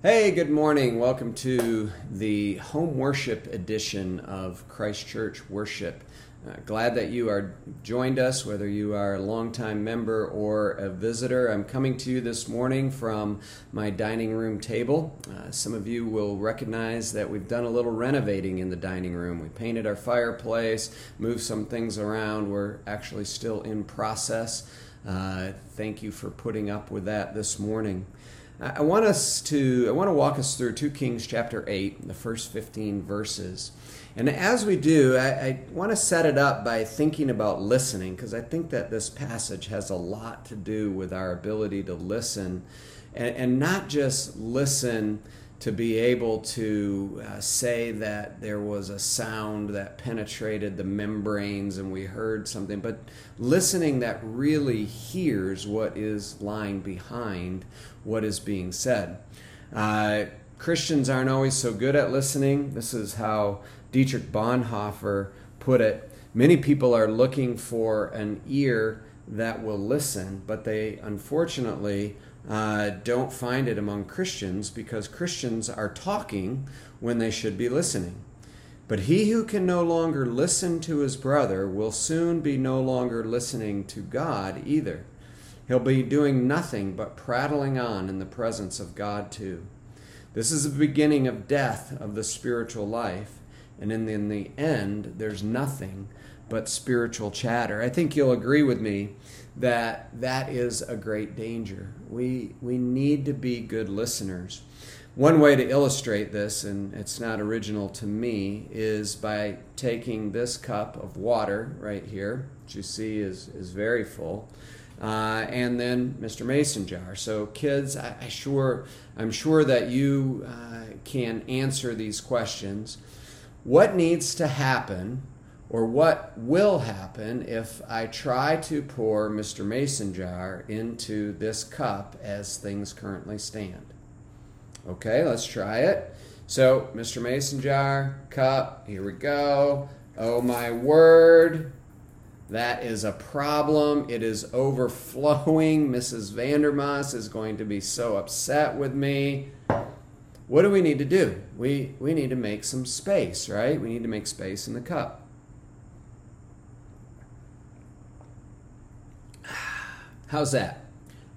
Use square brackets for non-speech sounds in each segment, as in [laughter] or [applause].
Hey, good morning. Welcome to the home worship edition of Christ Church Worship. Uh, glad that you are joined us, whether you are a longtime member or a visitor. I'm coming to you this morning from my dining room table. Uh, some of you will recognize that we've done a little renovating in the dining room. We painted our fireplace, moved some things around. We're actually still in process. Uh, thank you for putting up with that this morning. I want us to I want to walk us through 2 Kings chapter 8, the first 15 verses. And as we do, I, I want to set it up by thinking about listening, because I think that this passage has a lot to do with our ability to listen and, and not just listen to be able to uh, say that there was a sound that penetrated the membranes and we heard something, but listening that really hears what is lying behind what is being said. Uh, Christians aren't always so good at listening. This is how Dietrich Bonhoeffer put it. Many people are looking for an ear that will listen, but they unfortunately uh, don't find it among Christians because Christians are talking when they should be listening. But he who can no longer listen to his brother will soon be no longer listening to God either. He'll be doing nothing but prattling on in the presence of God too. This is the beginning of death of the spiritual life, and in the, in the end, there's nothing but spiritual chatter. I think you'll agree with me that that is a great danger. We, we need to be good listeners. One way to illustrate this, and it's not original to me, is by taking this cup of water right here, which you see is, is very full, uh, and then Mr. Mason jar. So, kids, I, I sure, I'm sure that you uh, can answer these questions. What needs to happen or what will happen if I try to pour Mr. Mason jar into this cup as things currently stand. Okay, let's try it. So, Mr. Mason jar, cup, here we go. Oh my word, that is a problem. It is overflowing. [laughs] Mrs. Vandermoss is going to be so upset with me. What do we need to do? We, we need to make some space, right? We need to make space in the cup. [sighs] How's that?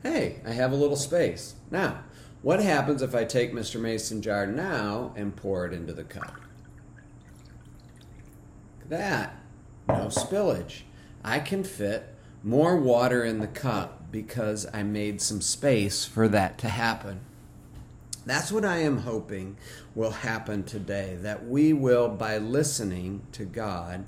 Hey, I have a little space. Now, what happens if I take Mr. Mason jar now and pour it into the cup? That, no spillage. I can fit more water in the cup because I made some space for that to happen. That's what I am hoping will happen today. That we will, by listening to God,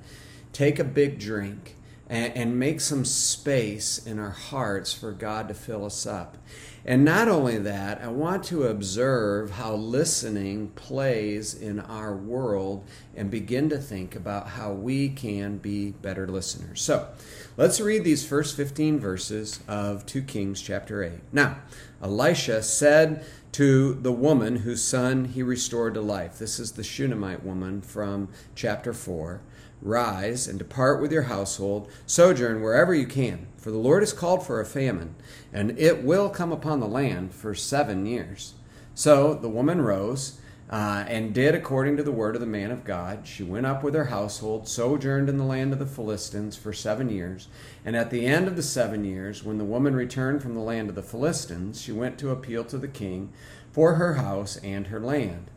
take a big drink and, and make some space in our hearts for God to fill us up. And not only that, I want to observe how listening plays in our world and begin to think about how we can be better listeners. So let's read these first 15 verses of 2 Kings chapter 8. Now, Elisha said to the woman whose son he restored to life. This is the Shunammite woman from chapter 4. Rise and depart with your household, sojourn wherever you can, for the Lord has called for a famine, and it will come upon the land for seven years. So the woman rose uh, and did according to the word of the man of God. She went up with her household, sojourned in the land of the Philistines for seven years. And at the end of the seven years, when the woman returned from the land of the Philistines, she went to appeal to the king for her house and her land.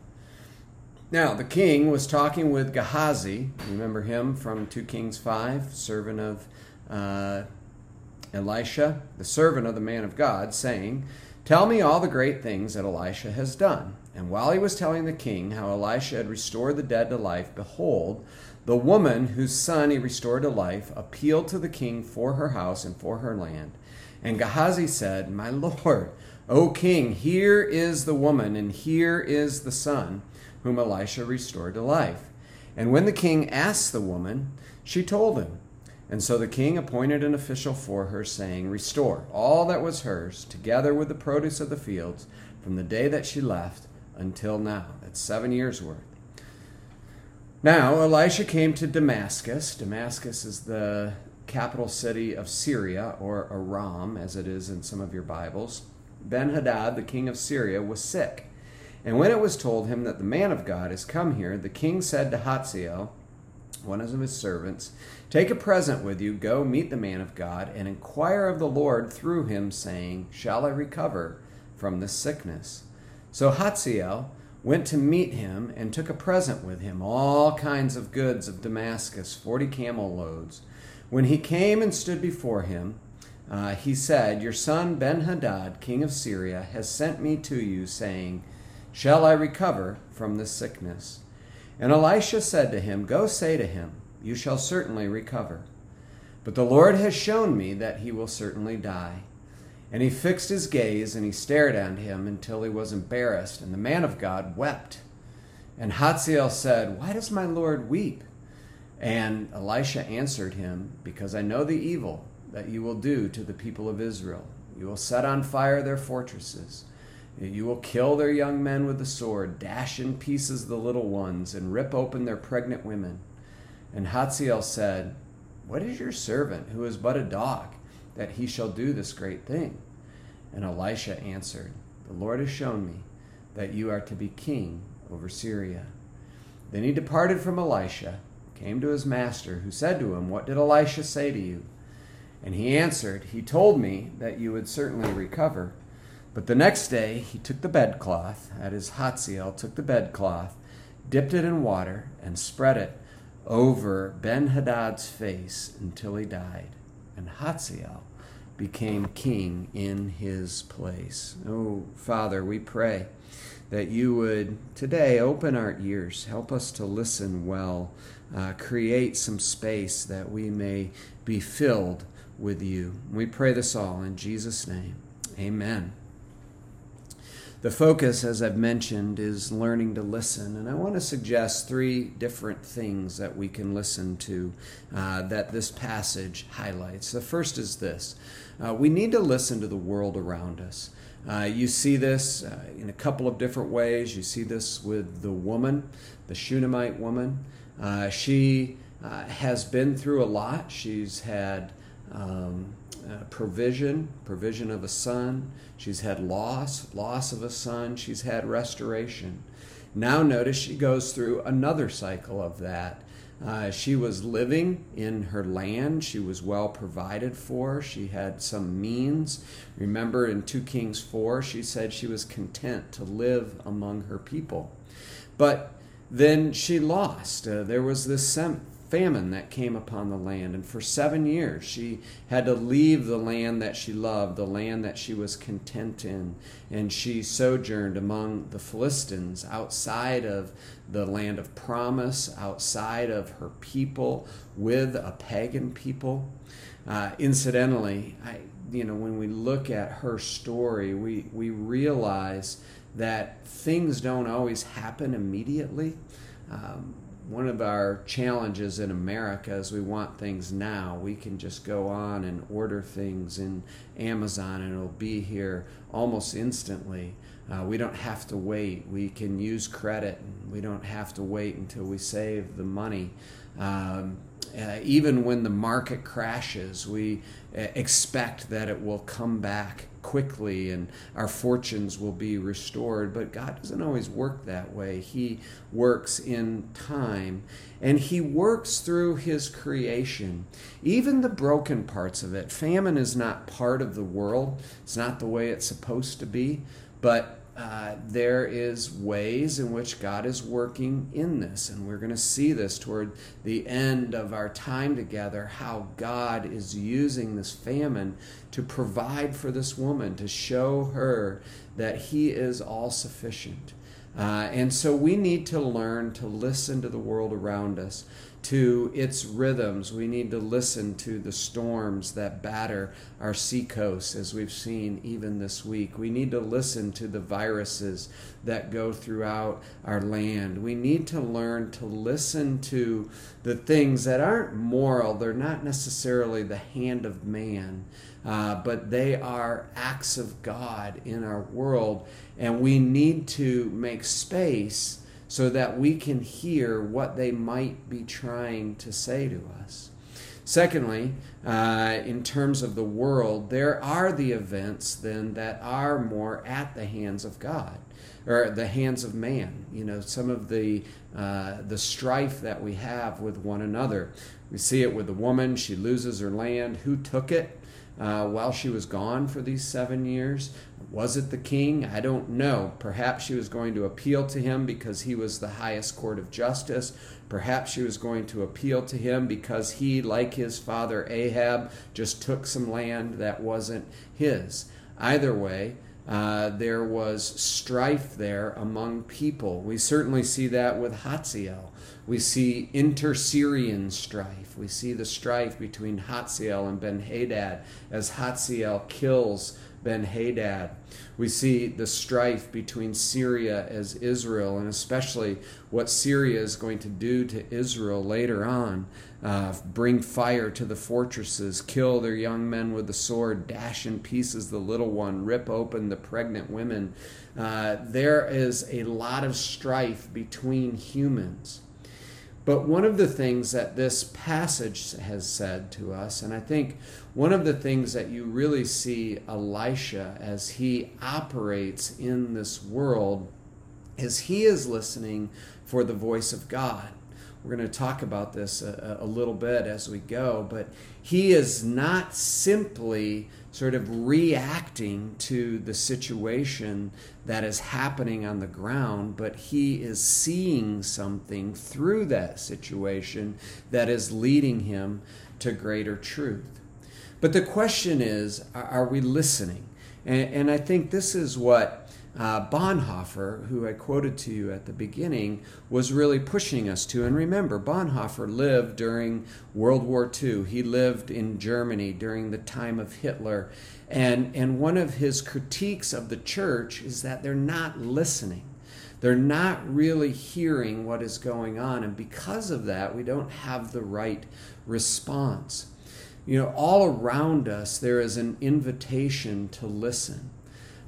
Now, the king was talking with Gehazi. Remember him from 2 Kings 5, servant of uh, Elisha, the servant of the man of God, saying, Tell me all the great things that Elisha has done. And while he was telling the king how Elisha had restored the dead to life, behold, the woman whose son he restored to life appealed to the king for her house and for her land. And Gehazi said, My [laughs] lord, O king, here is the woman, and here is the son whom Elisha restored to life. And when the king asked the woman, she told him. And so the king appointed an official for her, saying, Restore all that was hers, together with the produce of the fields, from the day that she left until now. That's seven years' worth. Now Elisha came to Damascus. Damascus is the capital city of Syria, or Aram, as it is in some of your Bibles. Ben Hadad, the king of Syria, was sick And when it was told him that the man of God is come here, the king said to Hazael, one of his servants, Take a present with you, go meet the man of God, and inquire of the Lord through him, saying, Shall I recover from this sickness? So Hazael went to meet him and took a present with him, all kinds of goods of Damascus, forty camel loads. When he came and stood before him, uh, he said, Your son Ben Hadad, king of Syria, has sent me to you, saying, Shall I recover from this sickness? And Elisha said to him, Go say to him, You shall certainly recover. But the Lord has shown me that he will certainly die. And he fixed his gaze and he stared at him until he was embarrassed. And the man of God wept. And Hazael said, Why does my Lord weep? And Elisha answered him, Because I know the evil that you will do to the people of Israel. You will set on fire their fortresses you will kill their young men with the sword, dash in pieces the little ones, and rip open their pregnant women. And Hazael said, What is your servant, who is but a dog, that he shall do this great thing? And Elisha answered, The Lord has shown me that you are to be king over Syria. Then he departed from Elisha, came to his master, who said to him, What did Elisha say to you? And he answered, He told me that you would certainly recover. But the next day he took the bedcloth, at his Hazael took the bedcloth, dipped it in water, and spread it over Ben Hadad's face until he died. And Hazael became king in his place. Oh, Father, we pray that you would today open our ears, help us to listen well, uh, create some space that we may be filled with you. We pray this all in Jesus' name. Amen. The focus, as I've mentioned, is learning to listen. And I want to suggest three different things that we can listen to uh, that this passage highlights. The first is this uh, we need to listen to the world around us. Uh, you see this uh, in a couple of different ways. You see this with the woman, the Shunammite woman. Uh, she uh, has been through a lot. She's had um, uh, provision, provision of a son. She's had loss, loss of a son. She's had restoration. Now, notice she goes through another cycle of that. Uh, she was living in her land. She was well provided for. She had some means. Remember in 2 Kings 4, she said she was content to live among her people. But then she lost. Uh, there was this sem- famine that came upon the land. And for seven years, she had to leave the land that she loved, the land that she was content in. And she sojourned among the Philistines outside of the land of promise, outside of her people, with a pagan people. Uh, incidentally, I, you know, when we look at her story, we, we realize that things don't always happen immediately. Um, one of our challenges in America is we want things now. We can just go on and order things in Amazon and it'll be here almost instantly. Uh, we don't have to wait. We can use credit. We don't have to wait until we save the money. Um, uh, even when the market crashes, we uh, expect that it will come back quickly and our fortunes will be restored. But God doesn't always work that way. He works in time and He works through His creation, even the broken parts of it. Famine is not part of the world, it's not the way it's supposed to be. But uh, there is ways in which God is working in this, and we're going to see this toward the end of our time together. How God is using this famine to provide for this woman, to show her that He is all sufficient. Uh, and so we need to learn to listen to the world around us to its rhythms. We need to listen to the storms that batter our seacoast, as we've seen even this week. We need to listen to the viruses that go throughout our land. We need to learn to listen to the things that aren't moral, they're not necessarily the hand of man. Uh, but they are acts of God in our world, and we need to make space so that we can hear what they might be trying to say to us. Secondly, uh, in terms of the world, there are the events then that are more at the hands of God or the hands of man. You know, some of the uh, the strife that we have with one another. We see it with the woman; she loses her land. Who took it? Uh, while she was gone for these seven years? Was it the king? I don't know. Perhaps she was going to appeal to him because he was the highest court of justice. Perhaps she was going to appeal to him because he, like his father Ahab, just took some land that wasn't his. Either way, uh, there was strife there among people. We certainly see that with Hazael. We see inter Syrian strife. We see the strife between Hazael and Ben Hadad as Hazael kills Ben Hadad. We see the strife between Syria as Israel, and especially what Syria is going to do to Israel later on uh, bring fire to the fortresses, kill their young men with the sword, dash in pieces the little one, rip open the pregnant women. Uh, there is a lot of strife between humans. But one of the things that this passage has said to us, and I think one of the things that you really see Elisha as he operates in this world is he is listening for the voice of God. We're going to talk about this a, a, little bit as we go, but he is not simply sort of reacting to the situation that is happening on the ground, but he is seeing something through that situation that is leading him to greater truth. But the question is are, we listening? And, and I think this is what uh, Bonhoeffer, who I quoted to you at the beginning, was really pushing us to. And remember, Bonhoeffer lived during World War II. He lived in Germany during the time of Hitler. And, and one of his critiques of the church is that they're not listening. They're not really hearing what is going on. And because of that, we don't have the right response. You know, all around us, there is an invitation to listen.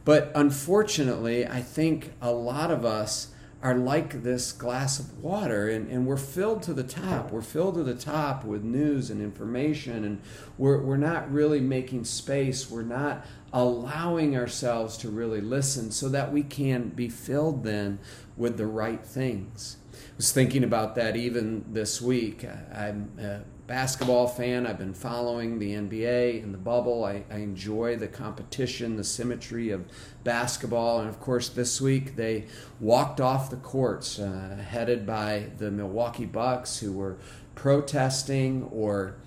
But unfortunately, I think a lot of us are like this glass of water and, and we're filled to the top. We're filled to the top with news and information, and we're, we're not really making space. We're not allowing ourselves to really listen so that we can be filled then with the right things. I was thinking about that even this week. I'm uh, basketball fan. I've been following the NBA and the bubble. I, I, enjoy the competition, the symmetry of basketball. And of course, this week they walked off the courts, uh, headed by the Milwaukee Bucks, who were protesting or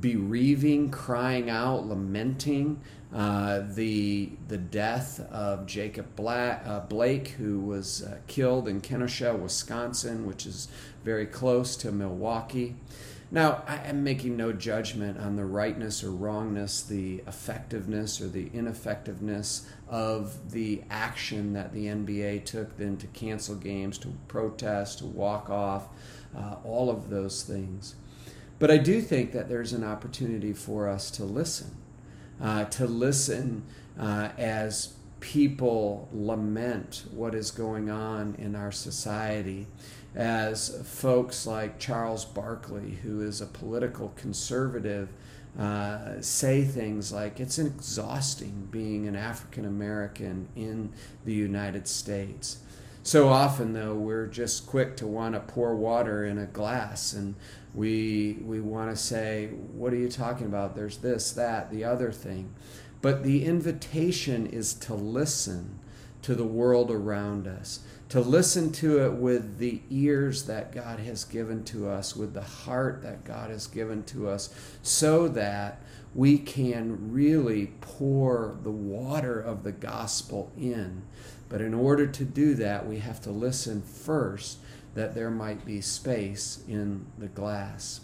bereaving, crying out, lamenting uh, the the death of Jacob Black, uh, Blake, who was uh, killed in Kenosha, Wisconsin, which is very close to Milwaukee. Now, I am making no judgment on the rightness or wrongness, the effectiveness or the ineffectiveness of the action that the NBA took then to cancel games, to protest, to walk off, uh, all of those things. But I do think that there's an opportunity for us to listen, uh, to listen uh, as people lament what is going on in our society as folks like Charles Barkley, who is a political conservative, uh, say things like it's exhausting being an African American in the United States. So often, though, we're just quick to want to pour water in a glass and we, we want to say, What are you talking about? There's this, that, the other thing. But the invitation is to listen to the world around us to listen to it with the ears that God has given to us, with the heart that God has given to us, so that we can really pour the water of the gospel in. But in order to do that, we have to listen first that there might be space in the glass.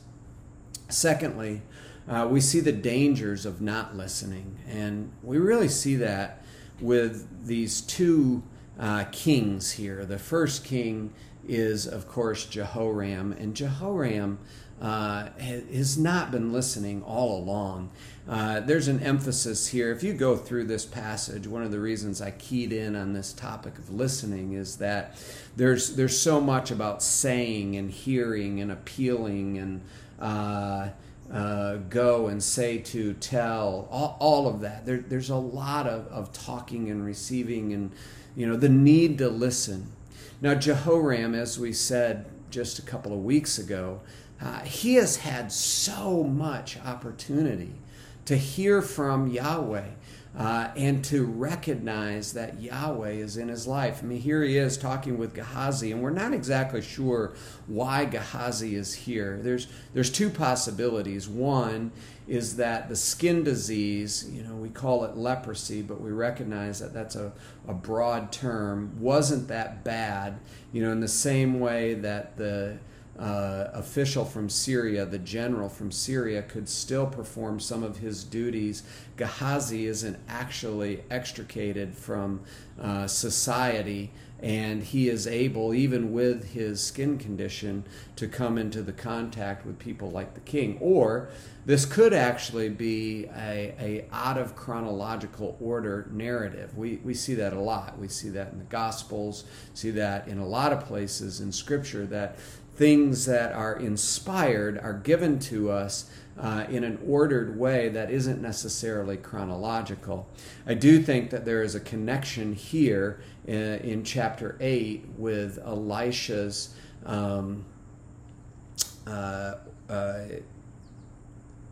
Secondly, uh, we see the dangers of not listening, and we really see that with these two uh, kings here. The first king is, of course, Jehoram, and Jehoram uh, has not been listening all along. Uh, there's an emphasis here. If you go through this passage, one of the reasons I keyed in on this topic of listening is that there's there's so much about saying and hearing and appealing and uh, uh, go and say to, tell, all, all of that. There, there's a lot of, of talking and receiving and, you know, the need to listen. Now, Jehoram, as we said just a couple of weeks ago, uh, he has had so much opportunity to hear from Yahweh uh, and to recognize that Yahweh is in his life. I mean, here he is talking with Gehazi, and we're not exactly sure why Gehazi is here. There's there's two possibilities. One is that the skin disease, you know, we call it leprosy, but we recognize that that's a, a broad term, wasn't that bad, you know, in the same way that the uh, official from Syria, the general from Syria, could still perform some of his duties. Gehazi isn't actually extricated from uh, society, and he is able, even with his skin condition, to come into the contact with people like the king. Or this could actually be a, a out of chronological order narrative. We, we see that a lot. We see that in the Gospels, see that in a lot of places in Scripture that things that are inspired are given to us uh, in an ordered way that isn't necessarily chronological. I do think that there is a connection here in, uh, in chapter 8 with Elisha's um, uh, uh,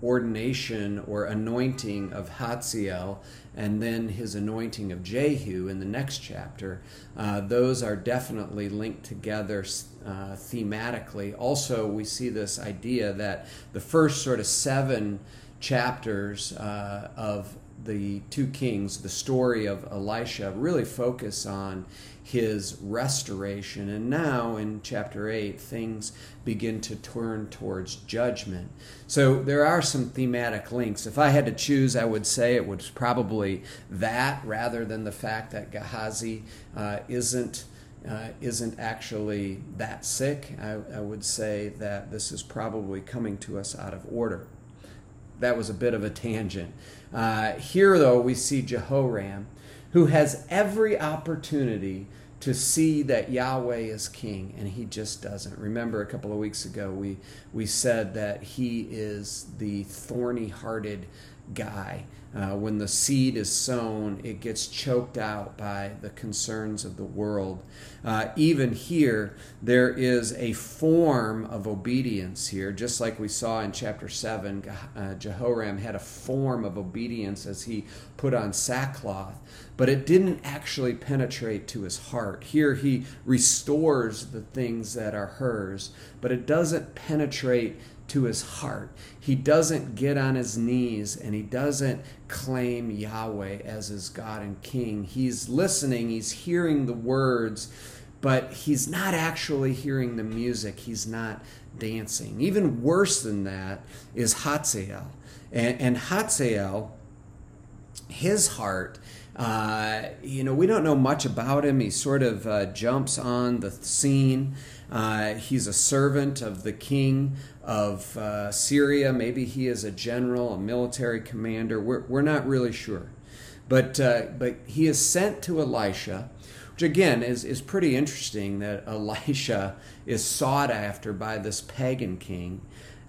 ordination or anointing of Hazael and then his anointing of Jehu in the next chapter, uh, those are definitely linked together uh, thematically. Also, we see this idea that the first sort of seven chapters uh, of the two kings, the story of Elisha, really focus on his restoration. And now in chapter 8, things begin to turn towards judgment. So there are some thematic links. If I had to choose, I would say it was probably that rather than the fact that Gehazi uh, isn't. Uh, isn't actually that sick. I, I would say that this is probably coming to us out of order. That was a bit of a tangent. Uh, here, though, we see Jehoram, who has every opportunity to see that Yahweh is king, and he just doesn't. Remember, a couple of weeks ago, we, we said that he is the thorny hearted guy. Uh, when the seed is sown, it gets choked out by the concerns of the world. Uh, even here, there is a form of obedience here, just like we saw in chapter 7. Uh, Jehoram had a form of obedience as he put on sackcloth, but it didn't actually penetrate to his heart. Here, he restores the things that are hers, but it doesn't penetrate to his heart. He doesn't get on his knees and he doesn't claim Yahweh as his God and King. He's listening, he's hearing the words, but he's not actually hearing the music. He's not dancing. Even worse than that is Hazael. And, and Hazael, his heart, uh, you know, we don't know much about him. He sort of uh, jumps on the scene. Uh, he's a servant of the king of uh, Syria. Maybe he is a general, a military commander. We're, we're not really sure. But, uh, but he is sent to Elisha, which again is, is pretty interesting that [laughs] Elisha is sought after by this pagan king.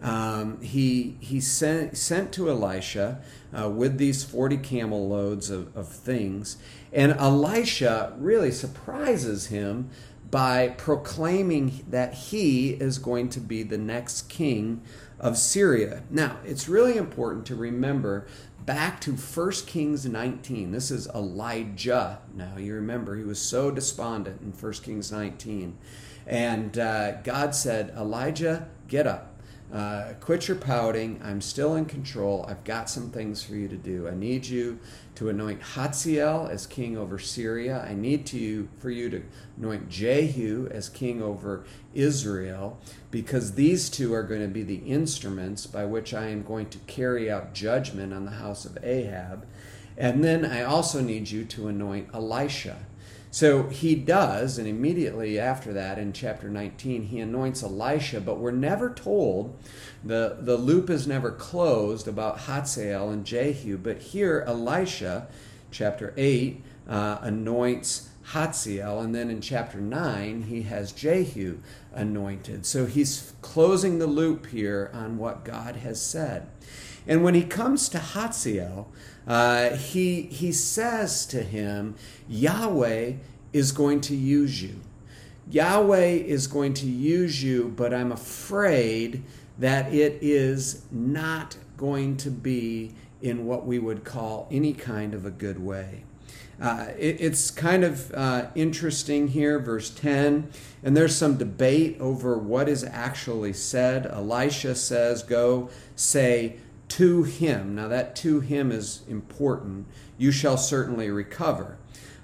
Um, he he sent, sent to Elisha uh, with these 40 camel loads of, of things, and Elisha really surprises him by proclaiming that he is going to be the next king of Syria. Now, it's really important to remember back to 1 Kings 19. This is Elijah. Now, you remember he was so despondent in 1 Kings 19. And uh, God said, Elijah, get up. Uh, quit your pouting. I'm still in control. I've got some things for you to do. I need you to anoint Hazael as king over Syria. I need to you, for you to anoint Jehu as king over Israel, because these two are going to be the instruments by which I am going to carry out judgment on the house of Ahab. And then I also need you to anoint Elisha so he does, and immediately after that, in chapter 19, he anoints Elisha, but we're never told, the, the loop is never closed about Hazael and Jehu, but here Elisha, chapter 8, uh, anoints Hazael, and then in chapter 9, he has Jehu anointed. So he's closing the loop here on what God has said. And when he comes to Hazael, uh, he, he says to him, Yahweh is going to use you. Yahweh is going to use you, but I'm afraid that it is not going to be in what we would call any kind of a good way. Uh, it, it's kind of uh, interesting here, verse 10, and there's some debate over what is actually said. Elisha says, Go say to him. Now, that to him is important. You shall certainly recover.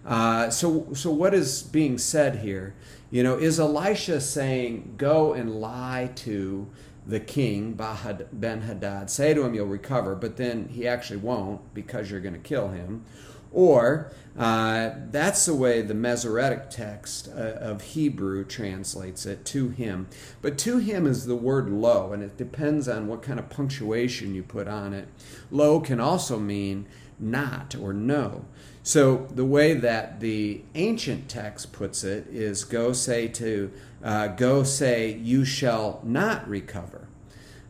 Uh, so, so what is being said here? You know, is Elisha saying, Go and lie to the king, Ben Hadad, say to him, You'll recover, but then he actually won't because you're going to kill him? Or uh, that's the way the Masoretic text uh, of Hebrew translates it to him. But to him is the word lo, and it depends on what kind of punctuation you put on it. Lo can also mean not or no. So the way that the ancient text puts it is go say to uh, go say you shall not recover,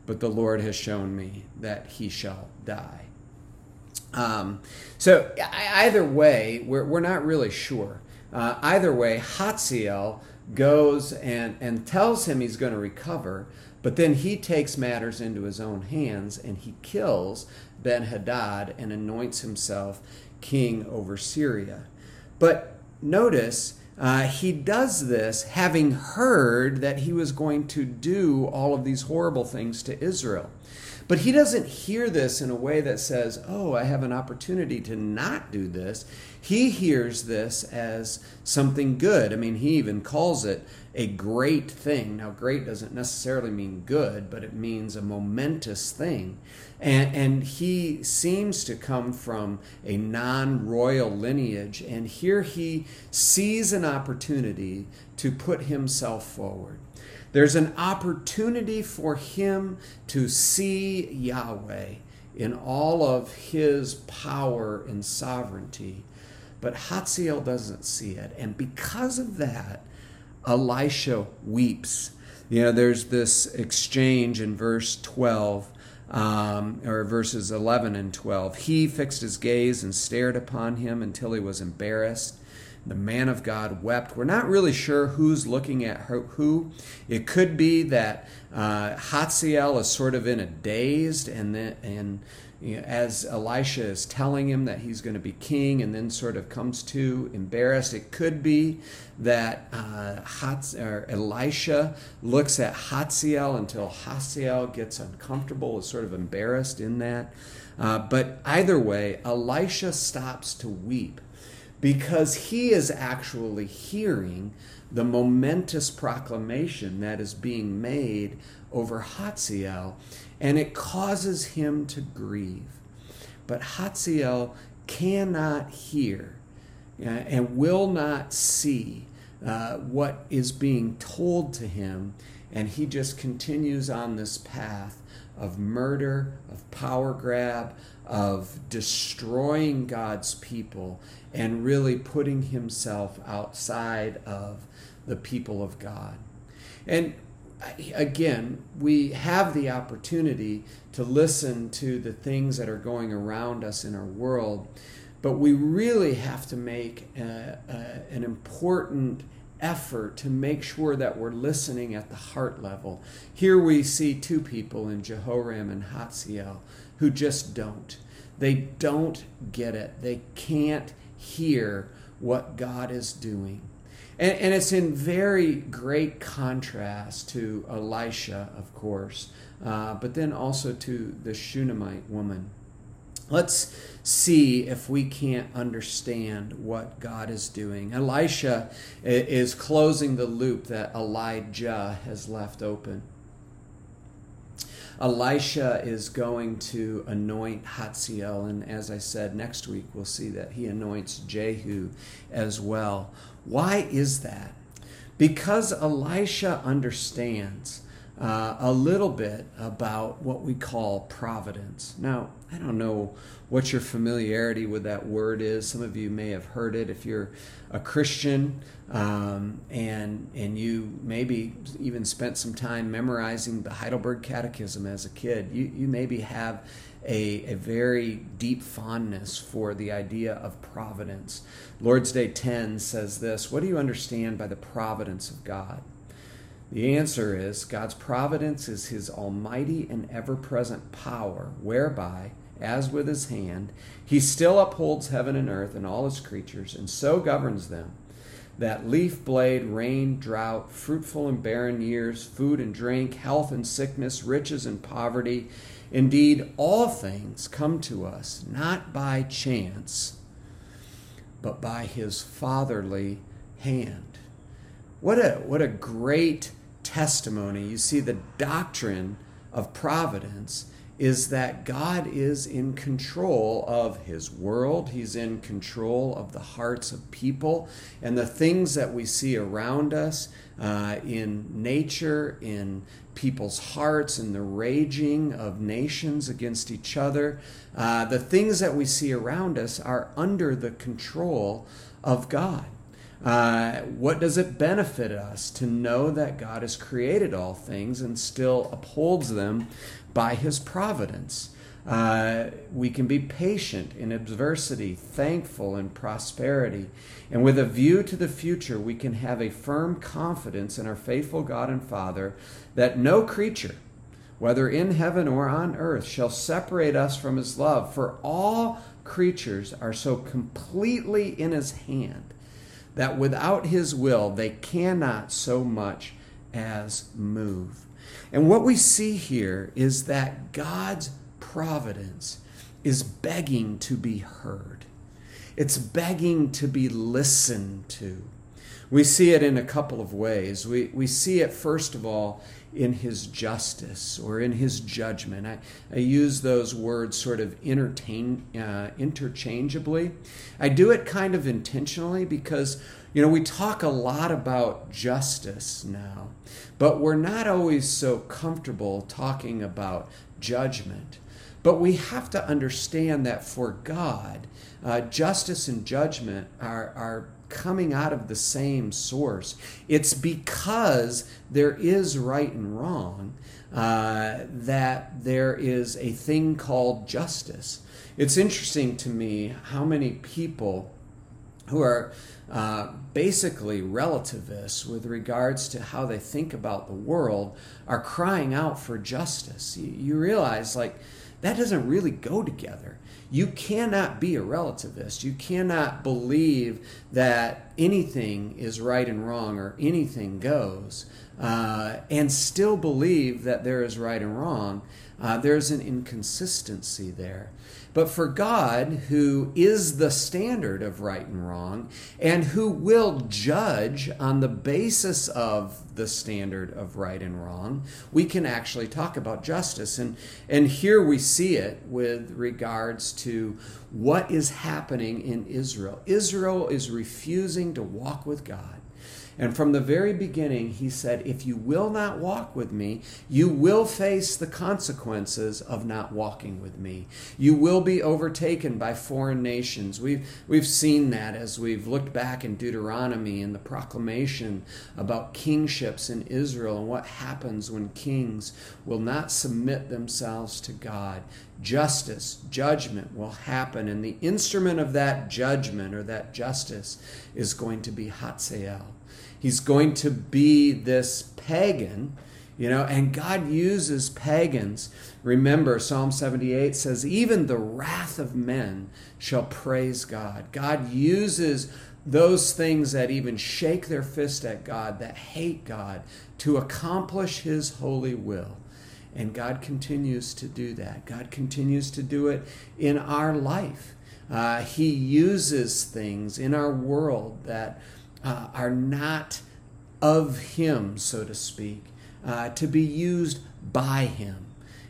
but the Lord has shown me that he shall die. Um, so either way, we're, we're not really sure. Uh, either way, Hazael goes and, and tells him he's going to recover, but then he takes matters into his own hands and he kills Ben Hadad and anoints himself king over Syria. But notice, uh, he does this having heard that he was going to do all of these horrible things to Israel. But he doesn't hear this in a way that says, Oh, I have an opportunity to not do this. He hears this as something good. I mean, he even calls it a great thing. Now, great doesn't necessarily mean good, but it means a momentous thing. And, and he seems to come from a non royal lineage. And here he sees an opportunity to put himself forward. There's an opportunity for him to see Yahweh in all of his power and sovereignty. But Hazael doesn't see it. And because of that, Elisha weeps. You know, there's this exchange in verse 12, um, or verses 11 and 12. He fixed his gaze and stared upon him until he was embarrassed. The man of God wept. We're not really sure who's looking at her, who. It could be that uh, Hazael is sort of in a dazed, and then and you know, as Elisha is telling him that he's going to be king, and then sort of comes to embarrassed. It could be that uh, Elisha looks at Hazael until Hazael gets uncomfortable, is sort of embarrassed in that. Uh, but either way, Elisha stops to weep because he is actually hearing the momentous proclamation that is being made over Hazael, and it causes him to grieve. But Hazael cannot hear uh, and will not see uh, what is being told to him, and he just continues on this path of murder, of power grab, of destroying God's people and really putting himself outside of the people of God. And again, we have the opportunity to listen to the things that are going around us in our world, but we really have to make a, a, an important effort to make sure that we're listening at the heart level. Here we see two people in Jehoram and Hazael who just don't. They don't get it. They can't hear what God is doing. And, and it's in very great contrast to Elisha, of course, uh, but then also to the Shunammite woman. Let's see if we can't understand what God is doing. Elisha is closing the loop that Elijah has left open. Elisha is going to anoint Hazael, and as I said, next week we'll see that he anoints Jehu as well. Why is that? Because Elisha understands uh, a little bit about what we call providence. Now, I don't know what your familiarity with that word is. Some of you may have heard it if you're a Christian um, and and you maybe even spent some time memorizing the Heidelberg Catechism as a kid. You you maybe have a, a very deep fondness for the idea of providence. Lord's Day 10 says this What do you understand by the providence of God? The answer is God's providence is his almighty and ever present power, whereby, as with his hand, he still upholds heaven and earth and all his creatures, and so governs them that leaf, blade, rain, drought, fruitful and barren years, food and drink, health and sickness, riches and poverty, indeed, all things come to us not by chance, but by his fatherly hand. What a, what a great testimony, you see, the doctrine of providence is that God is in control of his world. He's in control of the hearts of people and the things that we see around us uh, in nature, in people's hearts, in the raging of nations against each other. Uh, the things that we see around us are under the control of God. Uh, what does it benefit us to know that God has created all things and still upholds them by his providence? Uh, we can be patient in adversity, thankful in prosperity, and with a view to the future, we can have a firm confidence in our faithful God and Father that no creature, whether in heaven or on earth, shall separate us from his love, for all creatures are so completely in his hand that without his will they cannot so much as move. And what we see here is that God's providence is begging to be heard. It's begging to be listened to. We see it in a couple of ways. We, we see it, first of all, in his justice or in his judgment. I, I use those words sort of entertain, uh, interchangeably. I do it kind of intentionally because, you know, we talk a lot about justice now, but we're not always so comfortable talking about judgment. But we have to understand that for God, uh, justice and judgment are, are coming out of the same source. It's because there is right and wrong uh, that there is a thing called justice. It's interesting to me how many people who are uh, basically relativists with regards to how they think about the world are crying out for justice. You, you realize, like, that doesn't really go together. You cannot be a relativist. You cannot believe that anything is right and wrong or anything goes uh, and still believe that there is right and wrong. Uh, there's an inconsistency there. But for God, who is the standard of right and wrong, and who will judge on the basis of the standard of right and wrong, we can actually talk about justice. And, and here we see it with regards to what is happening in Israel. Israel is refusing to walk with God. And from the very beginning, he said, If you will not walk with me, you will face the consequences of not walking with me. You will be overtaken by foreign nations. We've, we've seen that as we've looked back in Deuteronomy and the proclamation about kingships in Israel and what happens when kings will not submit themselves to God justice, judgment will happen, and the instrument of that judgment or that justice is going to be Hazael he's going to be this pagan, you know, and God uses pagans. Remember, Psalm 78 says, Even the wrath of men shall praise God. God uses those things that even shake their fist at God, that hate God, to accomplish his holy will. And God continues to do that. God continues to do it in our life. Uh, he uses things in our world that uh, are not of Him, so to speak, uh, to be used by Him.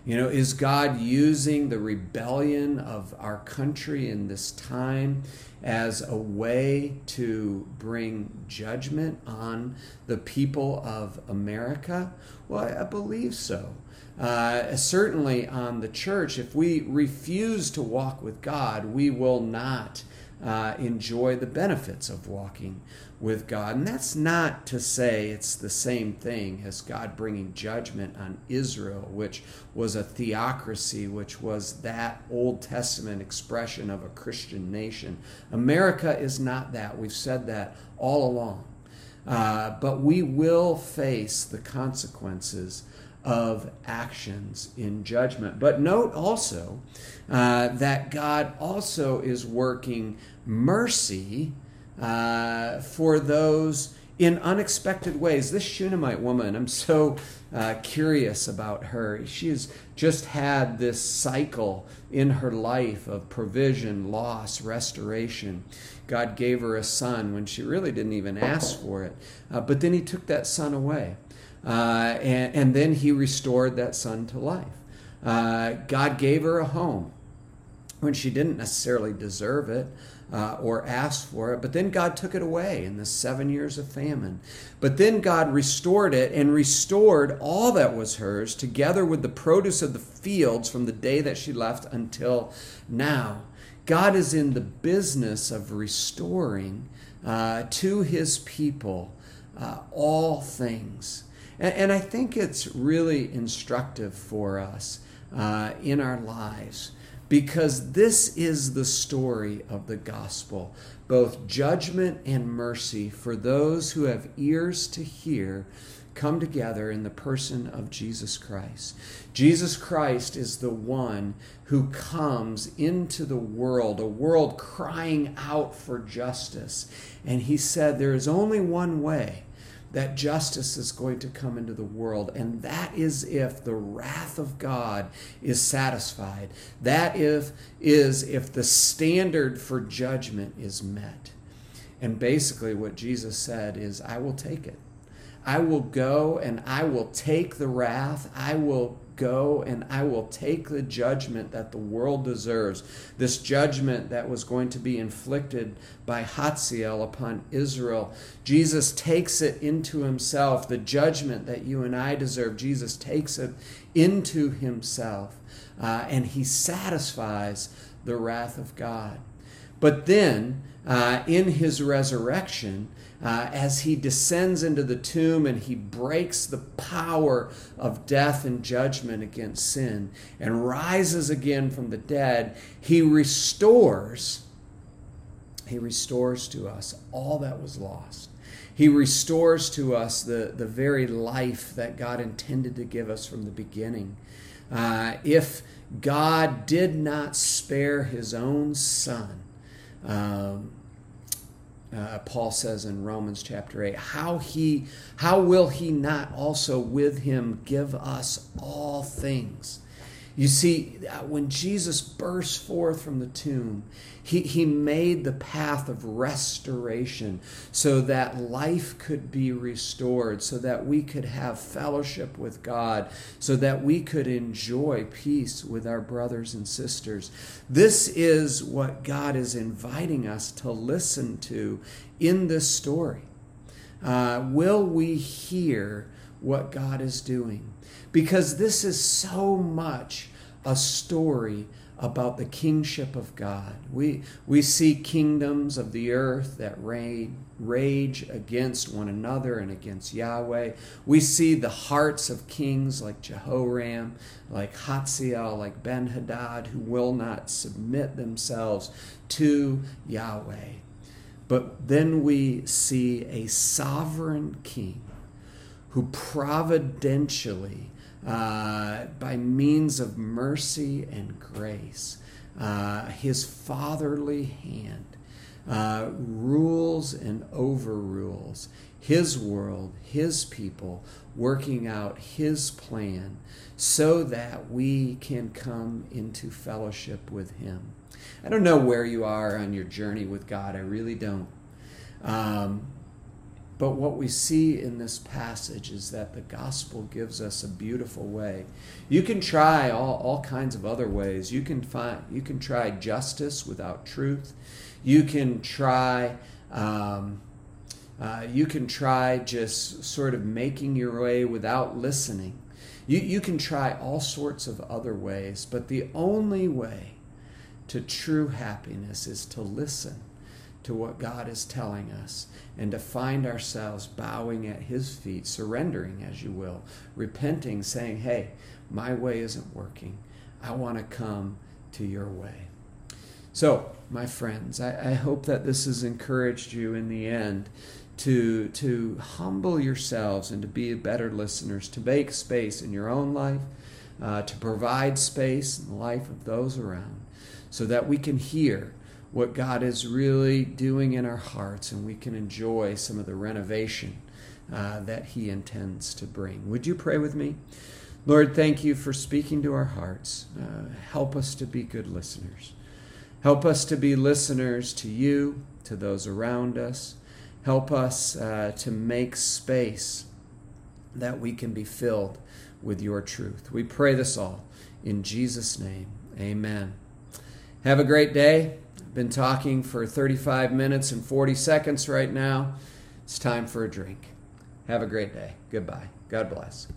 You know, is God using the rebellion of our country in this time as a way to bring judgment on the people of America? Well, I believe so. Uh, certainly on the church, if we refuse to walk with God, we will not uh, enjoy the benefits of walking with God. And that's not to say it's the same thing as God bringing judgment on Israel, which was a theocracy, which was that Old Testament expression of a Christian nation. America is not that. We've said that all along. Uh, but we will face the consequences of actions in judgment. But note also uh, that God also is working mercy uh, for those in unexpected ways. This Shunammite woman, I'm so uh, curious about her. She has just had this cycle in her life of provision, loss, restoration. God gave her a son when she really didn't even ask for it, uh, but then He took that son away. Uh, and, and, then He restored that son to life. Uh, God gave her a home when she didn't necessarily deserve it uh, or asked for it, but then God took it away in the seven years of famine. But then God restored it and restored all that was hers, together with the produce of the fields from the day that she left until now. God is in the business of restoring uh, to his people uh, all things. And, and, I think it's really instructive for us uh, in our lives because this is the story of the gospel both judgment and mercy for those who have ears to hear come together in the person of Jesus Christ. Jesus Christ is the one who comes into the world, a world crying out for justice. And he said, There is only one way that justice is going to come into the world. And that is if the wrath of God is satisfied. That if, is if the standard for judgment is met. And basically, what Jesus said is, I will take it. I will go and I will take the wrath. I will go and I will take the judgment that the world deserves. This judgment that was going to be inflicted by Hazael upon Israel. Jesus takes it into himself. The judgment that you and I deserve, Jesus takes it into himself. Uh, and he satisfies the wrath of God. But then, uh, in his resurrection, uh, as he descends into the tomb and he breaks the power of death and judgment against sin and rises again from the dead, he restores. He restores to us all that was lost. He restores to us the, the very life that God intended to give us from the beginning. Uh, if God did not spare his own son, um, uh, Paul says in Romans chapter 8, how he how will he not also with him give us all things? You see, uh, when Jesus burst forth from the tomb, he, he made the path of restoration so that life could be restored, so that we could have fellowship with God, so that we could enjoy peace with our brothers and sisters. This is what God is inviting us to listen to in this story. Uh, will we hear what God is doing? Because this is so much a story about the kingship of God. We, we see kingdoms of the earth that rage, rage against one another and against Yahweh. We see the hearts of kings like Jehoram, like Hazael, like Ben Hadad, who will not submit themselves to Yahweh. But then we see a sovereign king who providentially uh, by means of mercy and grace. Uh, his fatherly hand uh, rules and overrules his world, his people, working out his plan so that we can come into fellowship with him. I don't know where you are on your journey with God, I really don't. Um, But what we see in this passage is that the gospel gives us a beautiful way. You can try all, all kinds of other ways. You can find you can try justice without truth. You can try um, uh, you can try just sort of making your way without listening. You, you can try all sorts of other ways, but the only way to true happiness is to listen to what God is telling us and to find ourselves bowing at His feet, surrendering, as you will, repenting, saying, Hey, my way isn't working. I want to come to your way. So, my friends, I, I hope that this has encouraged you in the end to, to humble yourselves and to be better listeners, to make space in your own life, uh, to provide space in the life of those around, so that we can hear what God is really doing in our hearts and we can enjoy some of the renovation uh, that He intends to bring. Would you pray with me? Lord, thank you for speaking to our hearts. Uh, help us to be good listeners. Help us to be listeners to you, to those around us. Help us uh, to make space that we can be filled with your truth. We pray this all in Jesus' name. Amen. Have a great day. Been talking for 35 minutes and 40 seconds right now. It's time for a drink. Have a great day. Goodbye. God bless.